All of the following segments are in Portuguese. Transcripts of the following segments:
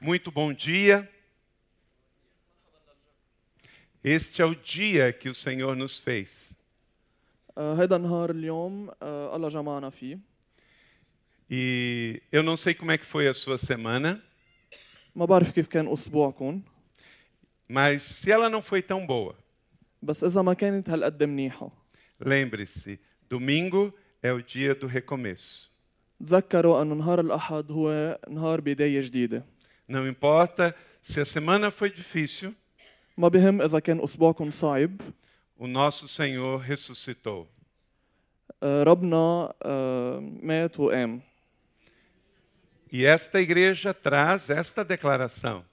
Muito bom dia. Este é o dia que o Senhor nos fez. آه، هيدا النهار اليوم آه، الله جمعنا فيه E eu não sei como é que foi a sua semana, ما بعرف كيف كان أسبوعكم mas se ela não foi tão boa, بس إذا ما كانت هالقد منيحة lembre-se, domingo é o dia do recomeço. تذكروا أنه نهار الأحد هو نهار بداية جديدة Não importa se a semana foi difícil, ما بهم إذا كان أسبوعكم صعب o nosso Senhor ressuscitou. آه، ربنا آه، مات وقام E esta igreja traz esta declaração: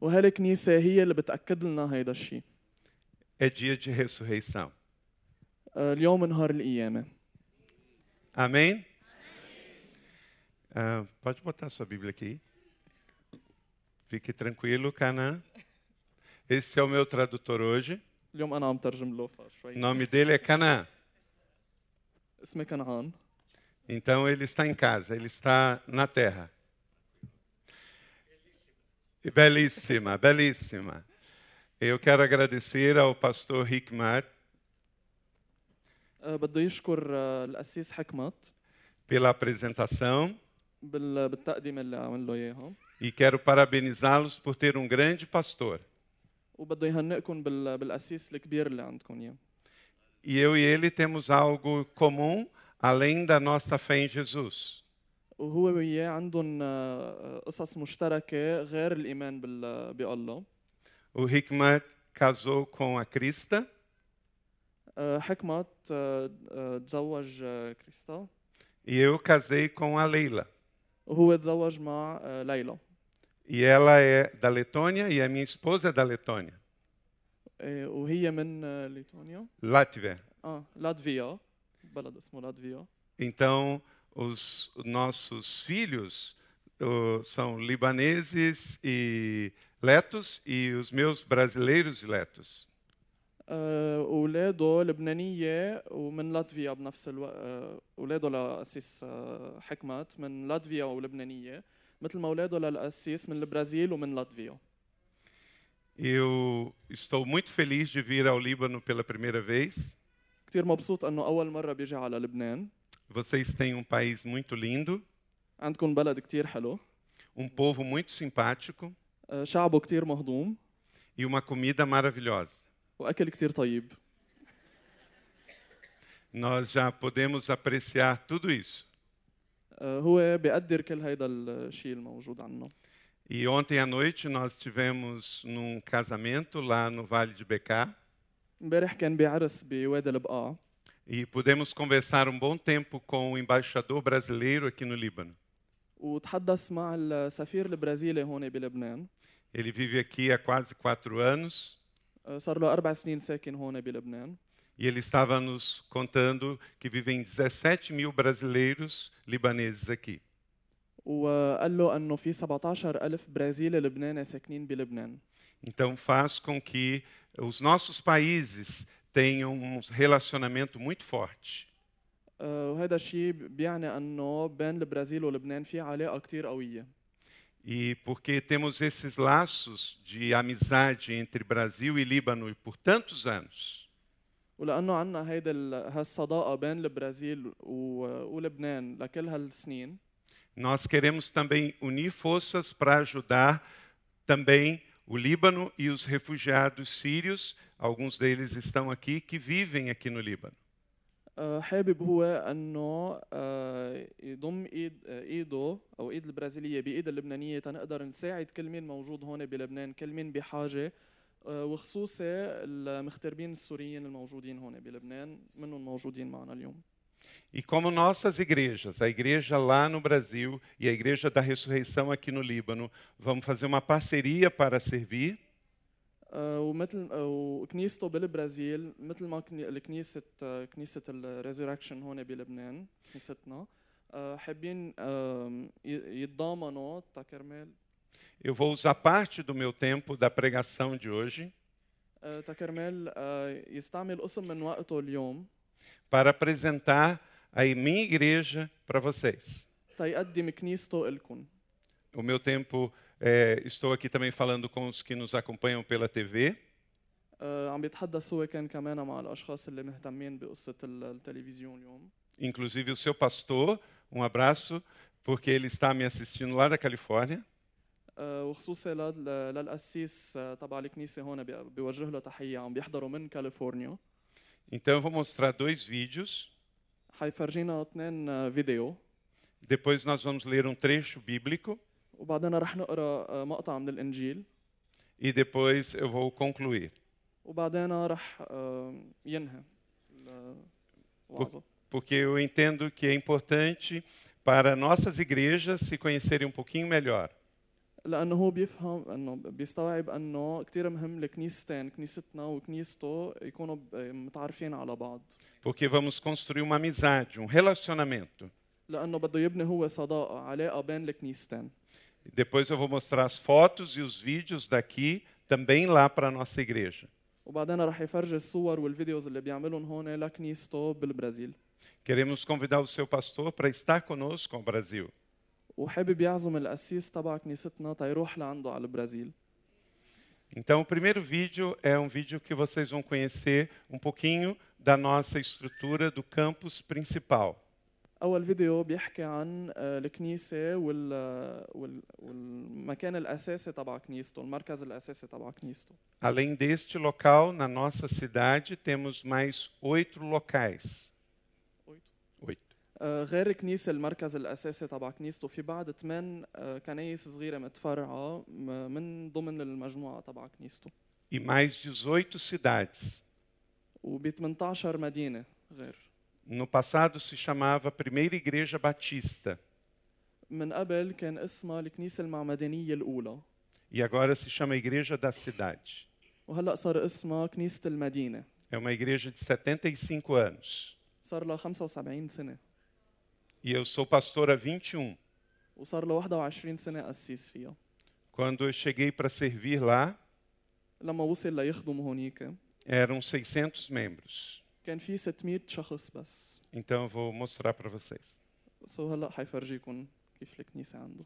وهالكنيسة هي اللي بتأكد لنا هيدا الشيء é dia de ressurreição. آه، اليوم نهار القيامة Amém? Ah, pode botar sua Bíblia aqui. Fique tranquilo, Canaã. Esse é o meu tradutor hoje. اليوم أنا عم ترجم له O فشوي nome dele é Canaã. اسمي كنعان Então ele está em casa, ele está na terra. E Belíssima, belíssima. Eu quero agradecer ao pastor Hikmat آه، بده يشكر آه، القسيس حكمت pela apresentação بال- بالتقديم اللي عمل له إياها e quero parabenizá-los por ter um grande pastor. وبده يهنئكم بال- بالقسيس الكبير اللي عندكم اياه E eu e ele temos algo comum além da nossa fé em Jesus. وهو وياه عندهم آه، قصص مشتركة غير الإيمان بال- بالله O Hikmat casou com a Krista آه، حكمت آه، آه، تزوج آه، كريستا e eu casei com a Leila. وهو تزوج مع آه، ليلى E ela é da Letônia e a minha esposa é da Letônia. آه، وهي من آه، ليتونيا Látvia. اه لاتفيا بلد اسمه لاتفيا Então, os nossos filhos oh, são libaneses e letos e os meus brasileiros e letos. آه، اولاده لبنانيه ومن لاتفيا بنفس الوقت اولاده لقسيس آه، حكمت من لاتفيا ولبنانيه مثل ما اولاده للقسيس من البرازيل ومن لاتفيا Eu estou muito feliz de vir ao Líbano pela primeira vez. كثير مبسوط انه اول مره بيجي على لبنان Vocês têm um país muito lindo, عندكم بلد كثير حلو um povo muito simpático آه، شعبه كثير مهضوم e uma comida maravilhosa. واكل كثير طيب Nós já podemos apreciar tudo isso. آه، هو بيقدر كل هيدا الشيء الموجود عنه E ontem à noite nós tivemos num casamento lá no Vale de Becá امبارح كان بعرس بوادي البقاع e pudemos conversar um bom tempo com o embaixador brasileiro aqui no Líbano. وتحدث مع السفير البرازيلي هون بلبنان Ele vive aqui há quase quatro anos آه، صار له أربع سنين ساكن هون بلبنان e ele estava nos contando que vivem 17 mil brasileiros libaneses aqui. وقال له أنه في 17 ألف برازيلي لبناني ساكنين بلبنان Então faz com que os nossos países tenham um relacionamento muito forte. آه، وهذا الشيء بيعني أنه بين البرازيل ولبنان في علاقة كثير قوية E porque temos esses laços de amizade entre Brasil e Líbano e por tantos anos, ولانه عندنا هيدا ال- هالصداقه بين البرازيل و- ولبنان لكل هالسنين nós queremos também unir forças para ajudar também o Líbano e os refugiados sírios, alguns deles estão aqui, que vivem aqui no Líbano. آه، حابب هو أنه آه، يضم إيد آه، ايده أو إيد البرازيلية بإيد اللبنانية تنقدر نساعد كل مين موجود هون بلبنان كل مين بحاجة وخصوصي المغتربين السوريين الموجودين هون بلبنان منهم موجودين معنا اليوم E como nossas igrejas, a igreja lá no Brasil e a igreja da ressurreição aqui no Líbano, vamos fazer uma parceria para servir. آه، ومثل آه، وكنيسته بالبرازيل مثل ما كني- الكنيسه آه، كنيسه الريزوركشن هون بلبنان كنيستنا آه، حابين آم، ي- يتضامنوا تا كرمال Eu vou usar parte do meu tempo da pregação de hoje آه، تكرمال آه، يستعمل قسم من وقته اليوم para apresentar a minha igreja para vocês. تيقدم كنيسته إلكم O meu tempo, é, estou aqui também falando com os que nos acompanham pela TV. آه، عم بيتحدث هو كان كمان مع الأشخاص اللي مهتمين بقصة ال- التلفزيون اليوم inclusive o seu pastor, um abraço, porque ele está me assistindo lá da Califórnia. آه، وخصوصي لل- للقسيس آه، تبع الكنيسة هون بي- بيوجه له تحية عم بيحضروا من كاليفورنيا Então eu vou mostrar dois vídeos. حيفرجينا اثنين آه، فيديو Depois nós vamos ler um trecho bíblico وبعدين رح نقرا آه، مقطع من الإنجيل e depois eu vou concluir. وبعدين رح آه، ينهى الوعظة Porque eu entendo que é importante para nossas igrejas se conhecerem um pouquinho melhor. لانه هو بيفهم انه بيستوعب انه كثير مهم الكنيستين كنيستنا وكنيسته يكونوا ب- متعارفين على بعض Porque vamos construir uma amizade, um relacionamento. لانه بده يبني هو صداقه علاقه بين الكنيستين Depois eu vou mostrar as fotos e os vídeos daqui também lá para a nossa igreja. وبعدين رح يفرجي الصور والفيديوز اللي بيعملهم هون لكنيسته بالبرازيل Queremos convidar o seu pastor para estar conosco ao Brasil. وحابب يعزم القسيس تبع كنيستنا تيروح لعنده على البرازيل Então, o primeiro vídeo é um vídeo que vocês vão conhecer um pouquinho da nossa estrutura do campus principal. أول فيديو بيحكي عن آه، الكنيسة وال وال- والمكان الأساسي تبع كنيسته المركز الأساسي تبع كنيسته Além deste local, na nossa cidade, temos mais oito locais. Oito. آه، غير الكنيسة المركز الأساسي تبع كنيسته في بعد ثمان آه، كنايس صغيرة متفرعة من ضمن المجموعة تبع كنيسته E mais 18 cidades. وب 18 مدينة غير No passado se chamava Primeira Igreja Batista من قبل كان اسمها الكنيسة المعمدانية الأولى e agora se chama Igreja da Cidade. وهلأ صار اسمها كنيسة المدينة É uma igreja de 75 anos. صار لها 75 سنة E eu sou pastor há 21. وصار له 21 سنة قسيس فيها Quando eu cheguei para servir lá, لما وصل ليخدم هونيك eram 600 membros. كان في 600 شخص بس Então vou mostrar para vocês. سو هلأ حيفرجيكم كيف الكنيسة عنده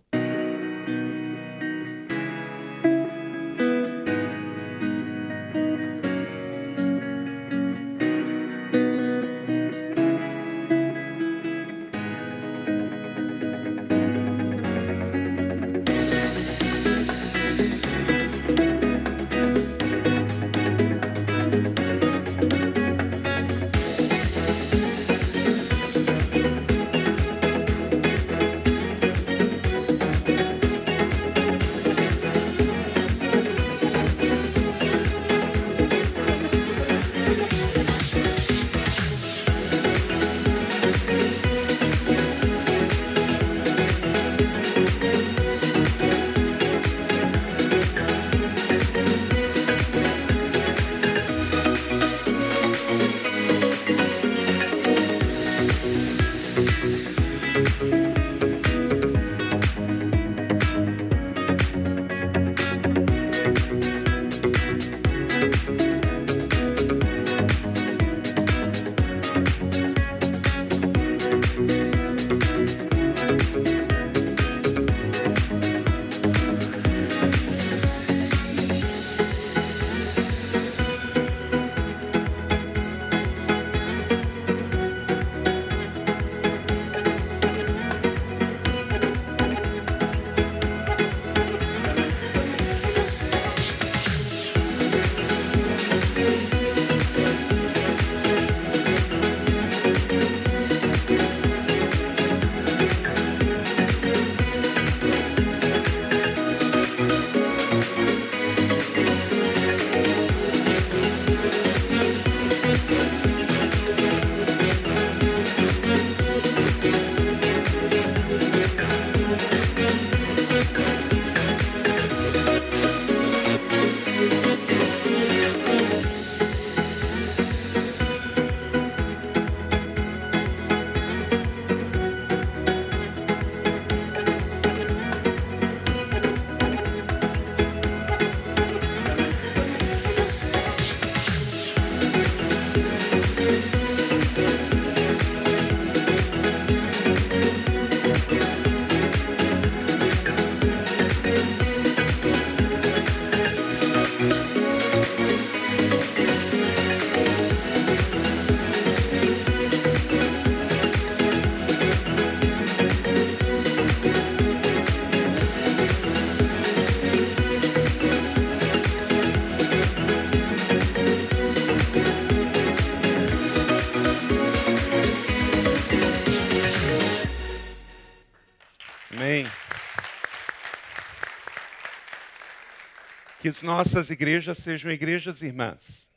Que as nossas igrejas sejam igrejas irmãs.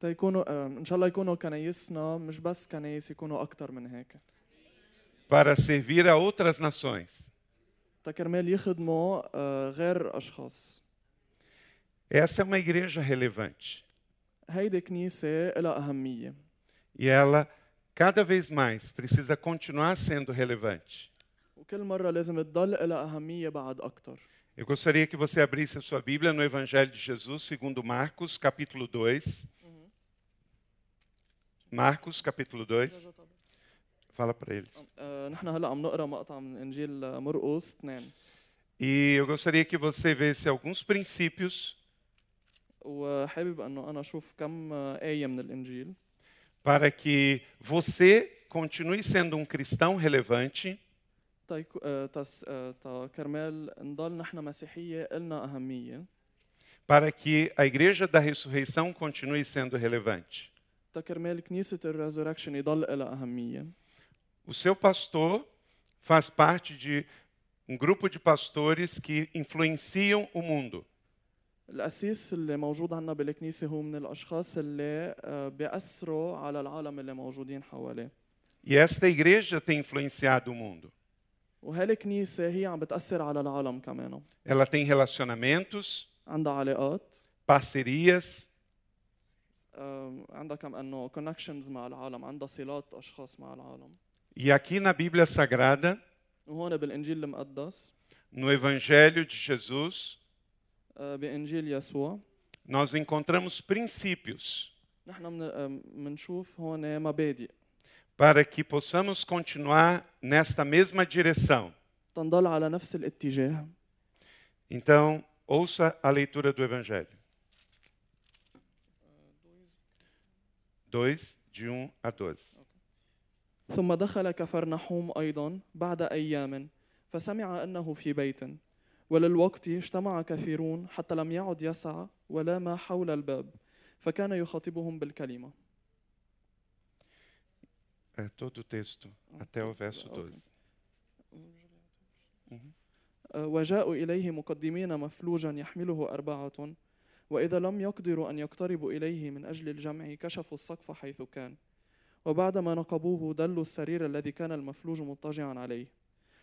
تيكونوا آه، ان شاء الله يكونوا كنايسنا مش بس كنايس يكونوا اكثر من هيك para servir a outras nações. تكرمال يخدموا آه، غير اشخاص Essa é uma igreja relevante هيدي كنيسه لها اهميه e ela cada vez mais precisa continuar sendo relevante. وكل مره لازم تضل لها اهميه بعد اكثر Eu gostaria que você abrisse a sua Bíblia no Evangelho de Jesus, segundo Marcos, capítulo 2. Marcos, capítulo 2. Fala para eles. E eu gostaria que você visse alguns princípios. Para que você continue sendo um cristão relevante. كرمال نضل نحن مسيحيه إلنا اهميه para que a igreja da ressurreição continue sendo relevante. تا كرمال كنيسه الريزوركشن يضل لها اهميه O seu pastor faz parte de um grupo de pastores que influenciam o mundo. القسيس اللي موجود عنا بالكنيسه هو من الاشخاص اللي آه، بيأثروا على العالم اللي موجودين حواليه E esta igreja tem influenciado o mundo. وهالكنيسه هي عم بتأثر على العالم كمان. Ela tem relacionamentos, عندها علاقات. parcerias, آه، عندها كم إنه كونكشنز مع العالم عندها صلات أشخاص مع العالم. E aqui na Bíblia Sagrada, وهون بالإنجيل المقدس no Evangelho de Jesus, آه، بإنجيل يسوع nós encontramos princípios. نحن من- منشوف هون مبادئ. Para que possamos continuar nesta mesma direção. تنضل على نفس الاتجاه Então, ouça a leitura do Evangelho. 2, de 1 a 12. ثم دخل كفرنحوم أيضا بعد أيام فسمع أنه في بيت وللوقت اجتمع كثيرون حتى لم يعد يسع ولا ما حول الباب فكان يخاطبهم بالكلمة É todo o texto, até o verso Ok. 12. آه، وجاءوا إليه مقدمين مفلوجا يحمله أربعة وإذا لم يقدروا أن يقتربوا إليه من أجل الجمع كشفوا السقف حيث كان وبعدما نقبوه دلوا السرير الذي كان المفلوج مضطجعا عليه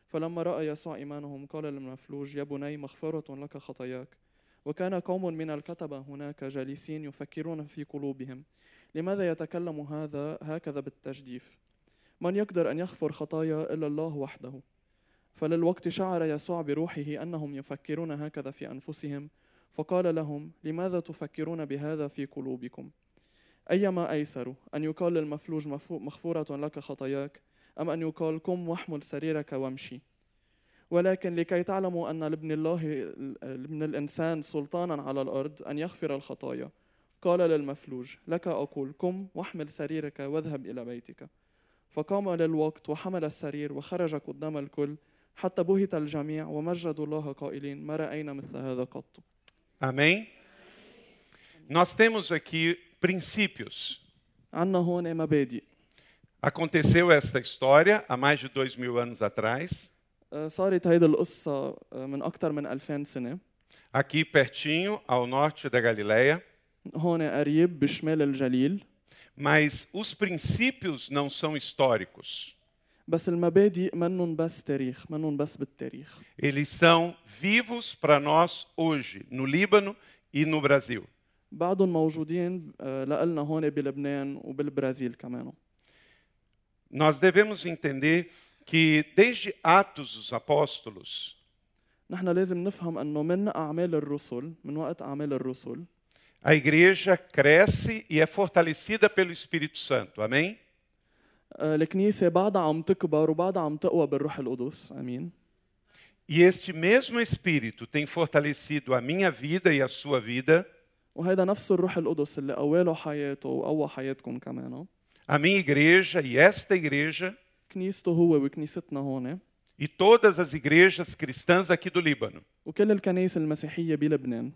فلما رأى يسوع إيمانهم قال للمفلوج يا بني مغفرة لك خطاياك وكان قوم من الكتبة هناك جالسين يفكرون في قلوبهم لماذا يتكلم هذا هكذا بالتجديف؟ من يقدر أن يغفر خطايا إلا الله وحده. فللوقت شعر يسوع بروحه أنهم يفكرون هكذا في أنفسهم فقال لهم لماذا تفكرون بهذا في قلوبكم؟ أيما أيسر أن يقال للمفلوج مغفورة لك خطاياك أم أن يقال قم واحمل سريرك وامشي ولكن لكي تعلموا أن لابن الله لابن الإنسان سلطانا على الأرض أن يغفر الخطايا. قال للمفلوج لك أقول قم واحمل سريرك واذهب إلى بيتك. فقام للوقت وحمل السرير وخرج قدام الكل حتى بهت الجميع ومجدوا الله قائلين ما رأينا مثل هذا قط. Amém? Nós temos aqui princípios. عنا هون مبادئ. Aconteceu esta história há mais de dois mil anos atrás, صارت هيدي القصة من أكثر من 2000 سنة. Aqui pertinho, ao norte da Galileia, هون قريب بشمال الجليل mas os princípios não são históricos. بس المبادئ منن بس تاريخ منن بس بالتاريخ Eles são vivos para nós hoje, no Líbano e no Brasil. بعدهم موجودين آه، لنا هون بلبنان وبالبرازيل كمان Nós devemos entender que desde Atos dos Apóstolos, نحن لازم نفهم انه من اعمال الرسل من وقت اعمال الرسل a igreja cresce e é fortalecida pelo Espírito Santo. Amém? آه، الكنيسة بعدها عم تكبر وبعدها عم تقوى بالروح القدس امين E este mesmo Espírito tem fortalecido a minha vida e a sua vida, وهيدا نفس الروح القدس اللي قواله حياته وقوى حياتكم كمان a minha igreja e esta igreja, كنيسته هو وكنيستنا هون e todas as igrejas cristãs aqui do Líbano, وكل الكنائس المسيحية بلبنان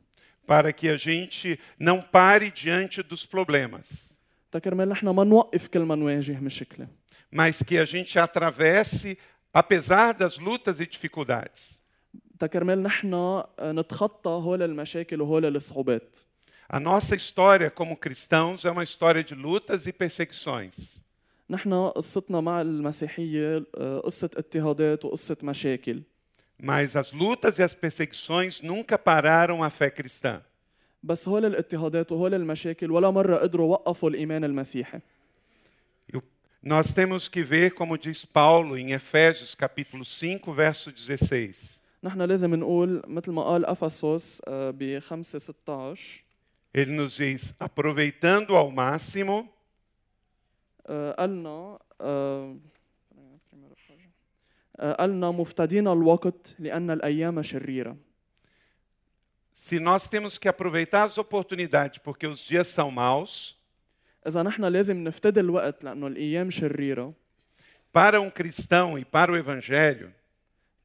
para que a gente não pare diante dos problemas, تكرمال نحن ما نوقف كل ما نواجه مشكلة mas que a gente atravesse, apesar das lutas e dificuldades. تكرمال نحن آه، نتخطى هول المشاكل وهول الصعوبات A nossa história como cristãos é uma história de lutas e perseguições. نحن قصتنا مع المسيحية آه، قصة اضطهادات وقصة مشاكل Mas as lutas e as perseguições nunca pararam a fé cristã. بس هول الاضطهادات وهول المشاكل ولا مرة قدروا وقفوا الإيمان المسيحي E o- Nós temos que ver, como diz Paulo em Efésios capítulo 5, verso 16. نحن لازم نقول مثل ما قال أفسس آه، ب 5 16 Ele nos diz: aproveitando ao máximo آه، قالنا آه، آه، قالنا مفتدين الوقت لأن الأيام شريرة. Se nós temos que aproveitar as oportunidades porque os dias são maus, إذا نحن لازم نفتدي الوقت لأنه الأيام شريرة. para um cristão e para o evangelho,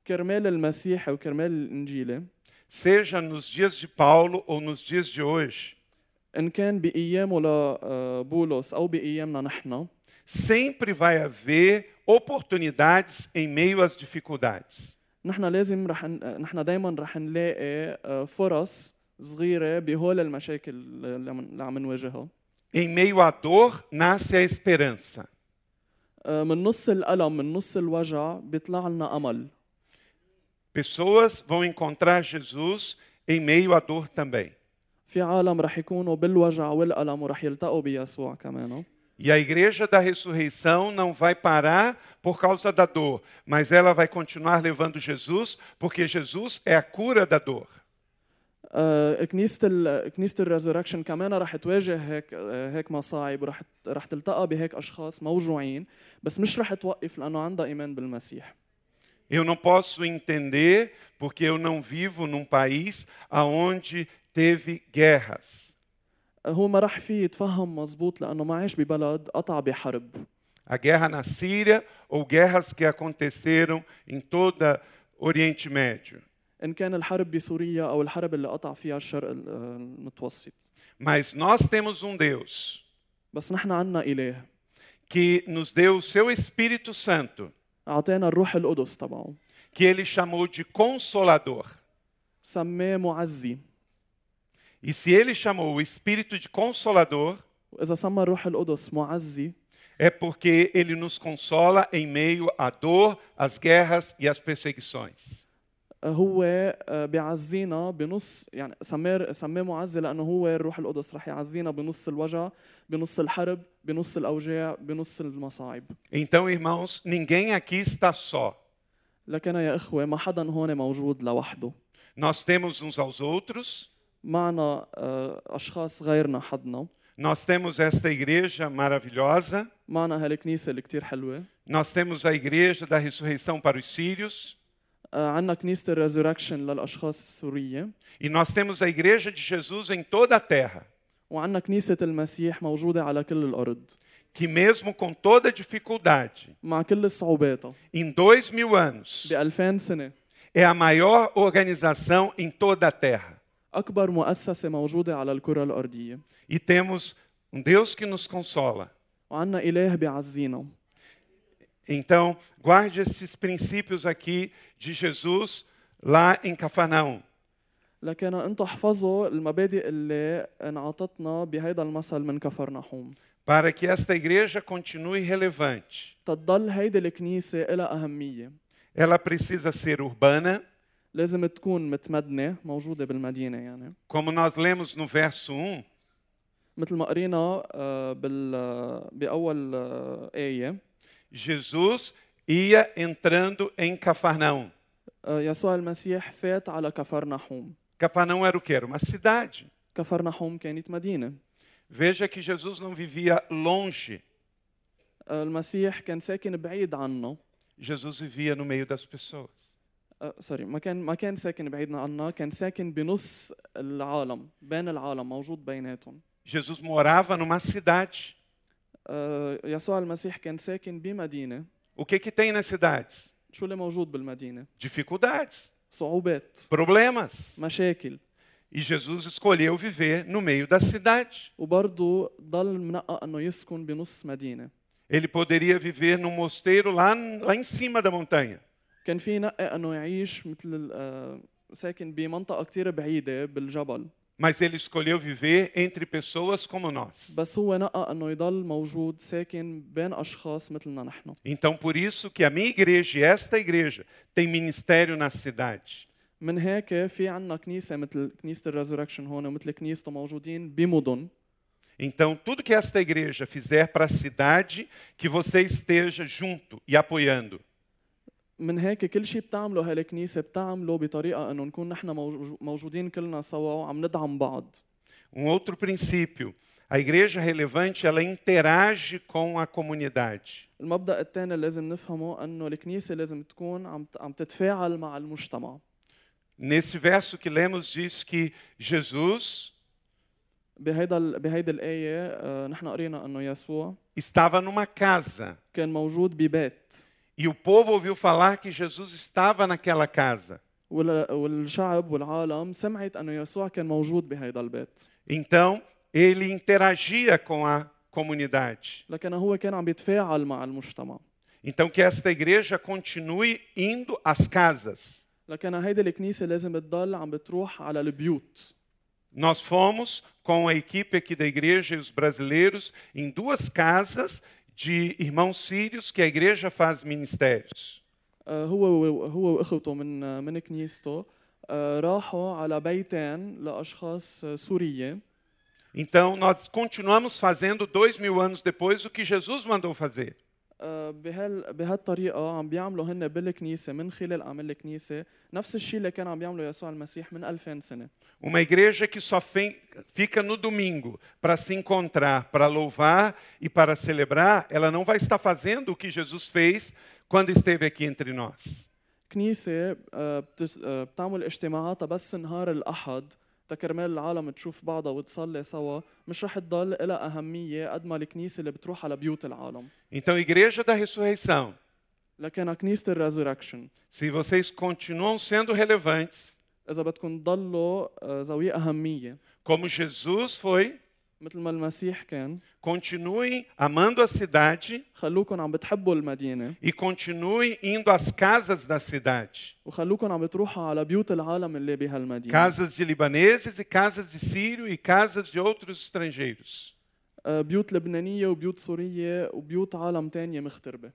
كرمال المسيح وكرمال الإنجيلي seja nos dias de Paulo ou nos dias de hoje, إن كان بأيامه لبولس أو بأيامنا نحن sempre vai haver oportunidades em meio às dificuldades. نحن لازم رح نحن دائما رح نلاقي آه، فرص صغيرة بهول المشاكل اللي عم- اللي عم نواجهها Em meio à dor nasce a esperança. آه، من نص الألم من نص الوجع بيطلع لنا أمل Pessoas vão encontrar Jesus em meio à dor também. في عالم رح يكونوا بالوجع والألم ورح يلتقوا بيسوع كمان E a igreja da ressurreição não vai parar por causa da dor, mas ela vai continuar levando Jesus, porque Jesus é a cura da dor. آه، كنيسة ال... كنيسة الريزوركشن كمان رح تواجه هيك آه، هيك مصاعب ورح ت- رح تلتقى بهيك أشخاص موجوعين بس مش رح توقف لأنه عندها إيمان بالمسيح Eu não posso entender porque eu não vivo num país aonde teve guerras. آه، هو ما رح فيه يتفهم مزبوط لأنه ما عايش ببلد قطع بحرب A guerra na Síria ou guerras que aconteceram em toda Oriente Médio. إن كان الحرب بسوريا أو الحرب اللي قطع فيها الشرق ال- آه، المتوسط Mas nós temos um Deus بس نحن عنا إله que nos deu o seu Espírito Santo, أعطانا الروح القدس تبعه que ele chamou de consolador. سماه معزي E se ele chamou o Espírito de consolador, وإذا سمى الروح القدس معزي é porque ele nos consola em meio à dor, às guerras e às perseguições. هو آه، بيعزينا بنص يعني سماه سماه معزي لانه هو الروح القدس رح يعزينا بنص الوجع بنص الحرب بنص الاوجاع بنص المصاعب Então, irmãos, ninguém aqui está só. لكن يا اخوه ما حدا هون موجود لوحده Nós temos uns aos outros, معنا آه، اشخاص غيرنا حدنا nós temos esta igreja maravilhosa, معنا هالكنيسه اللي كتير حلوه nós temos a igreja da ressurreição para os sírios, آه، عنا كنيسه الريزوركشن للاشخاص السوريه e nós temos a igreja de Jesus em toda a terra, وعنا كنيسه المسيح موجوده على كل الارض que mesmo com toda dificuldade, مع كل صعوباتها em dois mil anos, ب 2000 سنه é a maior organização em toda a terra. اكبر مؤسسه موجوده على الكره الارضيه E temos um Deus que nos consola. وعنا اله بيعزينا Então, guarde esses princípios aqui de Jesus lá em Cafarnaum. لكن انتم احفظوا المبادئ اللي انعطتنا بهيدا المثل من كفرنحوم para que esta igreja continue relevante. تضل هيدي الكنيسة لها أهمية Ela precisa ser urbana, لازم تكون متمدنة موجودة بالمدينة يعني como nós lemos no verso 1, مثل ما قرينا آه، بال آه، بأول آه، آية Jesus ia entrando em Cafarnaum. آه، يسوع المسيح فات على كفرنحوم Cafarnaum era o quê? Era uma cidade. كفرنحوم كانت مدينة Veja que Jesus não vivia longe, آه، المسيح كان ساكن بعيد عنا Jesus vivia no meio das pessoas. آه، سوري ما كان ما كان ساكن بعيد عنا كان ساكن بنص العالم بين العالم موجود بيناتهم Jesus morava numa cidade. آه، يسوع المسيح كان ساكن بمدينة O que, que tem nas cidades? شو اللي موجود بالمدينة Dificuldades, صعوبات problemas. مشاكل E Jesus escolheu viver no meio da cidade. وبرضه ضل منقى انه يسكن بنص مدينة Ele poderia viver num mosteiro lá, lá em cima da montanha. كان في نقى انه يعيش مثل آه، ساكن بمنطقة كتير بعيدة بالجبل Mas ele escolheu viver entre pessoas como nós. بس هو نقى انه يضل موجود ساكن بين اشخاص مثلنا نحن Então, por isso que a minha igreja e esta igreja tem ministério na cidade. من هيك في عنا كنيسة مثل كنيسة الريزوركشن هون ومثل كنيسته موجودين بمدن Então, tudo que esta igreja fizer para a cidade, que você esteja junto e apoiando. من هيك كل شيء بتعمله هالكنيسة بتعمله بطريقة إنه نكون نحن موجو- موجودين كلنا سوا وعم ندعم بعض. Um outro princípio: a igreja relevante ela interage com a comunidade. المبدأ الثاني اللي لازم نفهمه إنه الكنيسة لازم تكون عم عم تتفاعل مع المجتمع. Nesse verso que lemos, diz que Jesus بهيدا بهيدي الآية آه، نحن قرينا إنه يسوع estava numa casa. كان موجود ببيت. e o povo ouviu falar que Jesus estava naquela casa. وال- والشعب والعالم سمعت انه يسوع كان موجود بهيدا البيت Então, ele interagia com a comunidade. لكن هو كان عم يتفاعل مع المجتمع Então, que esta igreja continue indo às casas. لكن هيدي الكنيسة لازم تضل عم بتروح على البيوت Nós fomos com a equipe aqui da igreja e os brasileiros em duas casas de irmãos sírios que a igreja faz ministérios. آه، هو و- هو واخوته من آه، من كنيسته آه، راحوا على بيتين لاشخاص آه، سوريه Então, nós continuamos fazendo dois mil anos depois o que Jesus mandou fazer. آه، بهال بهالطريقة عم بيعملوا هن بالكنيسة من خلال أعمال الكنيسة. نفس الشيء اللي كان عم بيعمله يسوع المسيح من 2000 سنة. Uma igreja que só fica no domingo para se encontrar, para louvar e para celebrar, ela não vai estar fazendo o que Jesus fez quando esteve aqui entre nós. كنيسة آه، آه، بتعمل اجتماعاتها بس نهار الأحد. تكرمال العالم تشوف بعضها وتصلي سوا مش رح تضل لها أهمية قد ما الكنيسة اللي بتروح على بيوت العالم. Então, Igreja da Ressurreição, لكن كنيسه الريزوركشن se vocês continuam sendo relevantes, إذا بدكم تضلوا آه، ذوي أهمية. como Jesus foi, مثل ما المسيح كان continuem amando a cidade خلوكم عم بتحبوا المدينه e continuem indo às casas da cidade. وخلوكم عم بتروحوا على بيوت العالم اللي بهالمدينه Casas de libaneses e casas de sírio e casas de outros estrangeiros. آه، بيوت لبنانيه وبيوت سوريه وبيوت عالم تانية مغتربه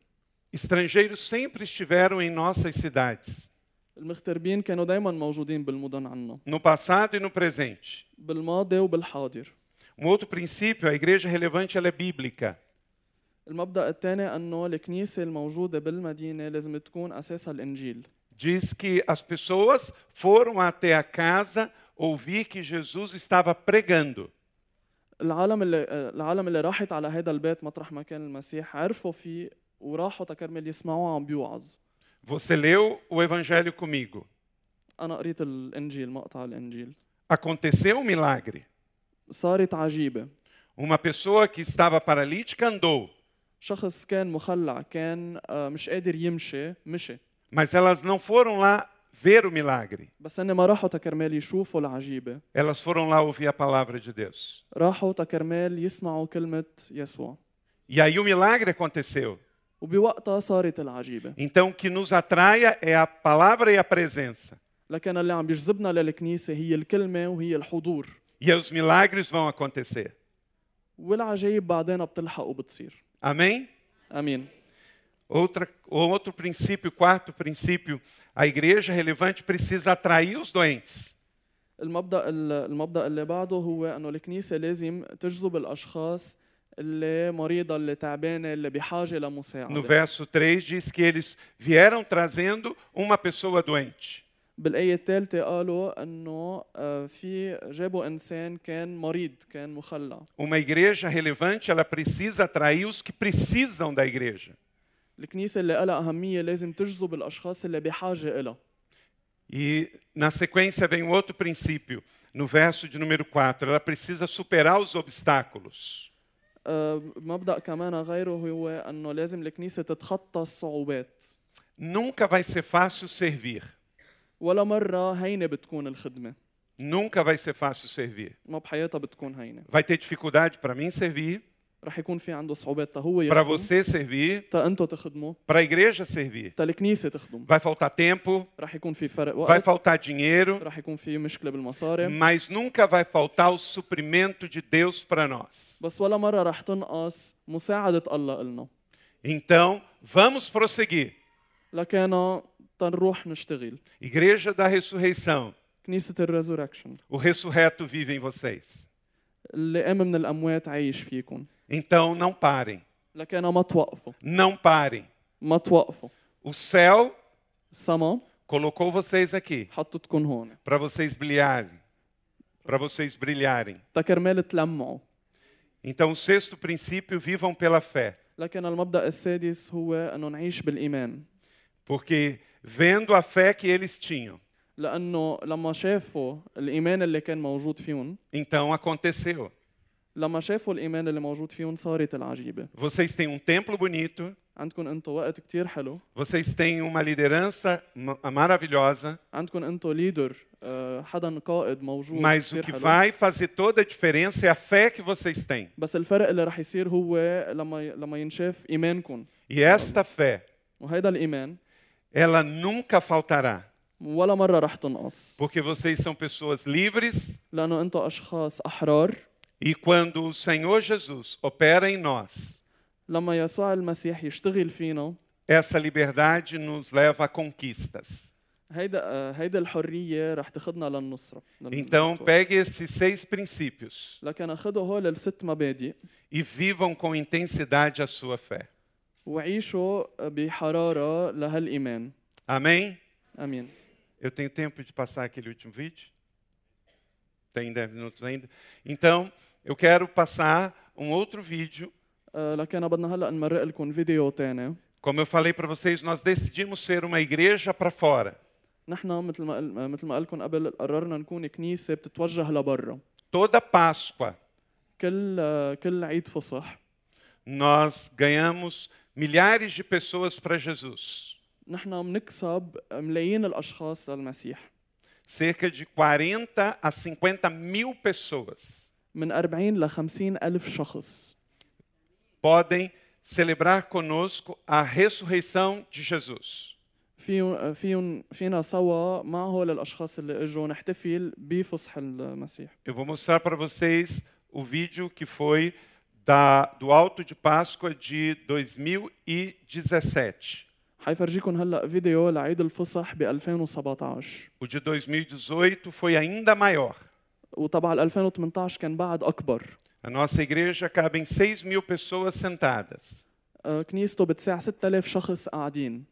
Estrangeiros sempre estiveram em nossas cidades, المغتربين كانوا دائما موجودين بالمدن عنا no passado e no presente. بالماضي وبالحاضر Um outro princípio, a igreja relevante ela é bíblica. المبدا الثاني انه الكنيسه الموجوده بالمدينه لازم تكون اساسها الانجيل Diz que as pessoas foram até a casa ouvir que Jesus estava pregando. العالم اللي آه، العالم اللي راحت على هذا البيت مطرح ما كان المسيح عرفوا فيه وراحوا تكرمل يسمعوه عم بيوعظ Você leu o evangelho comigo. انا قريت الانجيل مقطع الانجيل Aconteceu um milagre. صارت عجيبه Uma pessoa que estava paralítica andou, شخص كان مخلع كان آه، مش قادر يمشي مشي mas elas não foram lá ver o milagre. بس هن ما راحوا تكرمال يشوفوا العجيبه Elas foram lá ouvir a palavra de Deus. راحوا تكرمال يسمعوا كلمه يسوع E aí o milagre aconteceu. وبوقتها صارت العجيبه Então, o que nos atraia é a palavra e a presença. لكن اللي عم بيجذبنا للكنيسه هي الكلمه وهي الحضور E os milagres vão acontecer. والعجائب بعدين بتلحق وبتصير Amém? امين Outra, outro princípio, quarto princípio, a igreja relevante precisa atrair os doentes. المبدا المبدا اللي بعده هو انه الكنيسه لازم تجذب الاشخاص اللي مريضه اللي تعبانه اللي بحاجه No لمساعده verso 3 diz que eles vieram trazendo uma pessoa doente. بالآية الثالثة قالوا انه آه، في جابوا انسان كان مريض كان مخلع Uma igreja relevante, ela precisa atrair os que precisam da igreja. الكنيسة اللي لها أهمية لازم تجذب الأشخاص اللي بحاجة إلها E na sequência vem um outro princípio, no verso de número 4. Ela precisa superar os obstáculos. آه، مبدأ كمان غيره هو أنه لازم الكنيسة تتخطى الصعوبات Nunca vai ser fácil servir. ولا مرة هينة بتكون الخدمة Nunca vai ser fácil servir. ما بحياتها بتكون هينة Vai ter dificuldade para mim servir, رح يكون في عنده صعوبات تا هو para يخدم você servir, تا انتو تخدموا para a igreja servir. تا الكنيسة تخدم Vai faltar tempo, رح يكون في فرق vai وقت faltar dinheiro, رح يكون في مشكلة بالمصاري mas nunca vai faltar o suprimento de Deus para nós. بس ولا مرة رح تنقص مساعدة الله إلنا Então, vamos prosseguir. لكن تنروح نشتغل Igreja da ressurreição. كنيسة الريزوركشن O ressurreto vive em vocês. اللي قام من الأموات عايش فيكم Então, não parem. لكن ما توقفوا Não parem. ما توقفوا O céu السما colocou vocês aqui حطتكم هون para vocês brilharem, para vocês brilharem. تا كرمال تلمعوا Então, o sexto princípio, vivam pela fé, لكن المبدأ السادس هو أنه نعيش بالإيمان porque vendo a fé que eles tinham, لأنه لما شافوا الإيمان اللي كان موجود فيهم então aconteceu. لما شافوا الإيمان اللي موجود فيهم صارت العجيبة Vocês têm um templo bonito, عندكم أنتوا وقت كتير حلو vocês têm uma liderança ma- maravilhosa, عندكم أنتوا ليدر حدا قائد موجود mas o كتير que حلو vai fazer toda a diferença é a fé que vocês têm. بس الفرق اللي رح يصير هو لما لما ينشاف إيمانكم E esta fé, وهيدا الإيمان ela nunca faltará, ولا مرة رح تنقص porque vocês são pessoas livres لأنه أنتوا أشخاص أحرار e quando o Senhor Jesus opera em nós, لما يسوع المسيح يشتغل فينا essa liberdade nos leva a conquistas. هيدا آه، هيدا الحرية رح تاخدنا للنصرة لل- Então, pegue esses seis princípios لكن خدوا هول الست مبادئ e vivam com intensidade a sua fé. وعيشوا بحرارة لهالإيمان Amém? آمين Eu tenho tempo de passar aquele último vídeo? Tem 10 minutos ainda? Então, eu quero passar um outro vídeo. آه، لكن بدنا هلا نمرق لكم فيديو تاني Como eu falei para vocês, nós decidimos ser uma igreja para fora. نحن مثل ما قل- آه، مثل ما قلكم قبل قررنا نكون كنيسة بتتوجه لبرا Toda Páscoa, كل آه، كل عيد فصح nós ganhamos milhares de pessoas para Jesus. نحن بنكسب ملايين الاشخاص للمسيح Cerca de 40 a 50 mil pessoas من 40 ل 50 ألف شخص podem celebrar conosco a ressurreição de Jesus. فيهم فيهم فينا سوا مع هول الاشخاص اللي اجوا نحتفل بفصح المسيح Eu vou mostrar para vocês o vídeo que foi da, do Alto de Páscoa de 2017. حيفرجيكم هلا فيديو لعيد الفصح ب 2017 O de 2018 foi ainda maior. وطبعا 2018 كان بعد اكبر A nossa igreja cabe em 6 mil pessoas sentadas. آه، كنيسته بتساع 6000 شخص قاعدين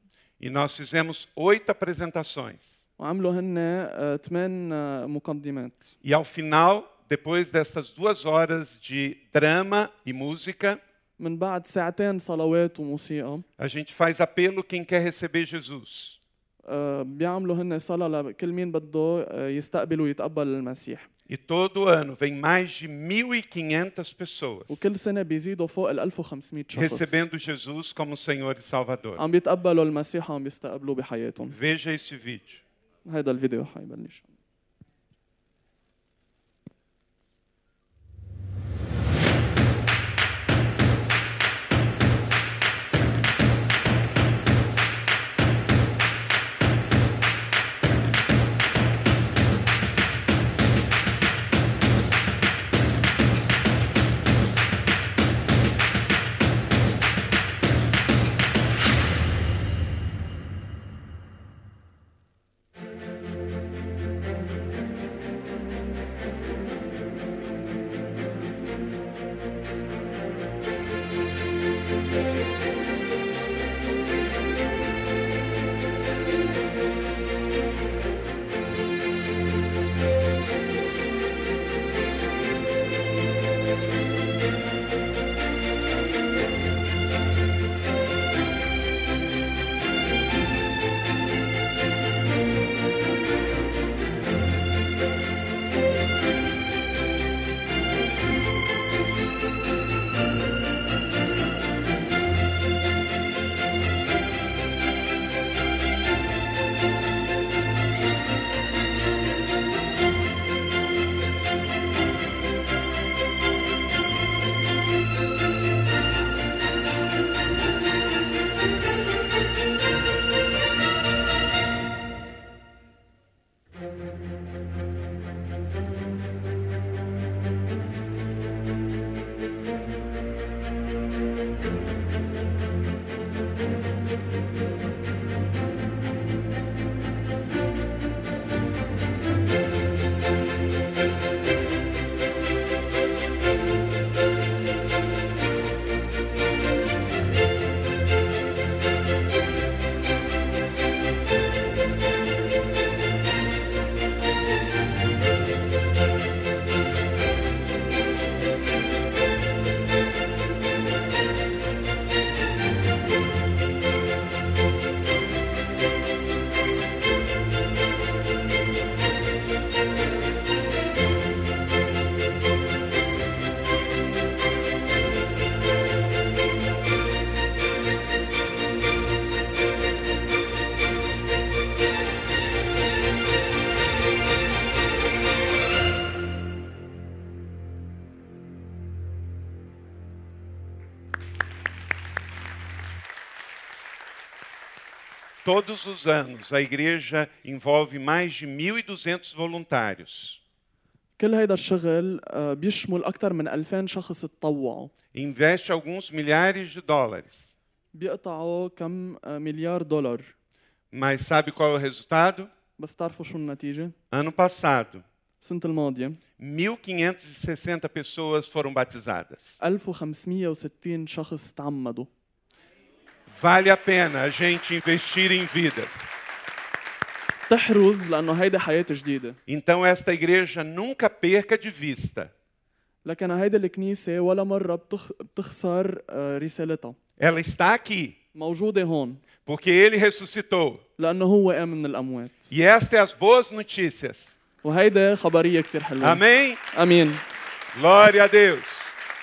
E nós fizemos oito apresentações. وعملوا هن آه، ثمان آه، مقدمات E ao final, depois dessas duas horas de drama e música, من بعد ساعتين صلوات وموسيقى a gente faz apelo quem quer receber Jesus. آه، بيعملوا هن صلاة لكل مين بده آه، يستقبل ويتقبل المسيح E todo ano vem mais de 1.500 pessoas وكل سنة بيزيدوا فوق ال 1500 شخص recebendo Jesus como Senhor e Salvador. عم بيتقبلوا المسيح وعم بيستقبلوه بحياتهم Veja este vídeo. هذا الفيديو حيبلش Todos os anos, a igreja envolve mais de 1.200 voluntários. كل هيدا الشغل آه، بيشمل أكثر من 2000 شخص تطوعوا Investe alguns milhares de dólares. بيقطعوا كم آه، مليار دولار Mas sabe qual é o resultado? بس تعرفوا شو النتيجة؟ Ano passado, السنة الماضية 1.560 pessoas foram batizadas. 1560 شخص تعمدوا Vale a pena a gente investir em vidas. تحرز لأنه هيدا حياة جديدة Então, esta igreja nunca perca de vista. لكن هيدا الكنيسة ولا مرة بتخ... بتخسر آه، رسالتها Ela está aqui موجودة هون porque ele ressuscitou. لأنه هو قام من الأموات E esta é as boas notícias. وهيدا خبرية كتير حلوة Amém? أمين Glória a Deus.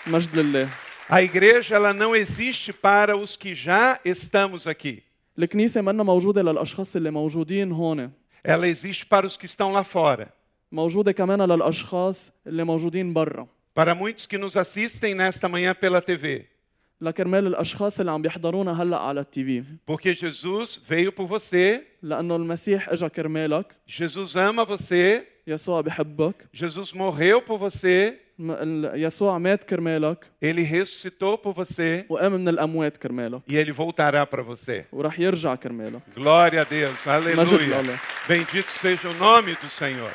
مجد لله A igreja ela não existe para os que já estamos aqui. الكنيسة منا موجودة للأشخاص اللي موجودين هون Ela existe para os que estão lá fora. موجودة كمان للأشخاص اللي موجودين برا Para muitos que nos assistem nesta manhã pela TV. لكرمال الأشخاص اللي عم بيحضرونا هلأ على التي في Porque Jesus veio por você, لأنه المسيح إجا كرمالك Jesus ama você, يسوع بحبك Jesus morreu por você, م- يسوع مات كرمالك ele ressuscitou por você وقام من الأموات كرمالك e ele voltará para você. ورح يرجع كرمالك Glória a Deus, aleluia. لله Bendito seja o nome do Senhor.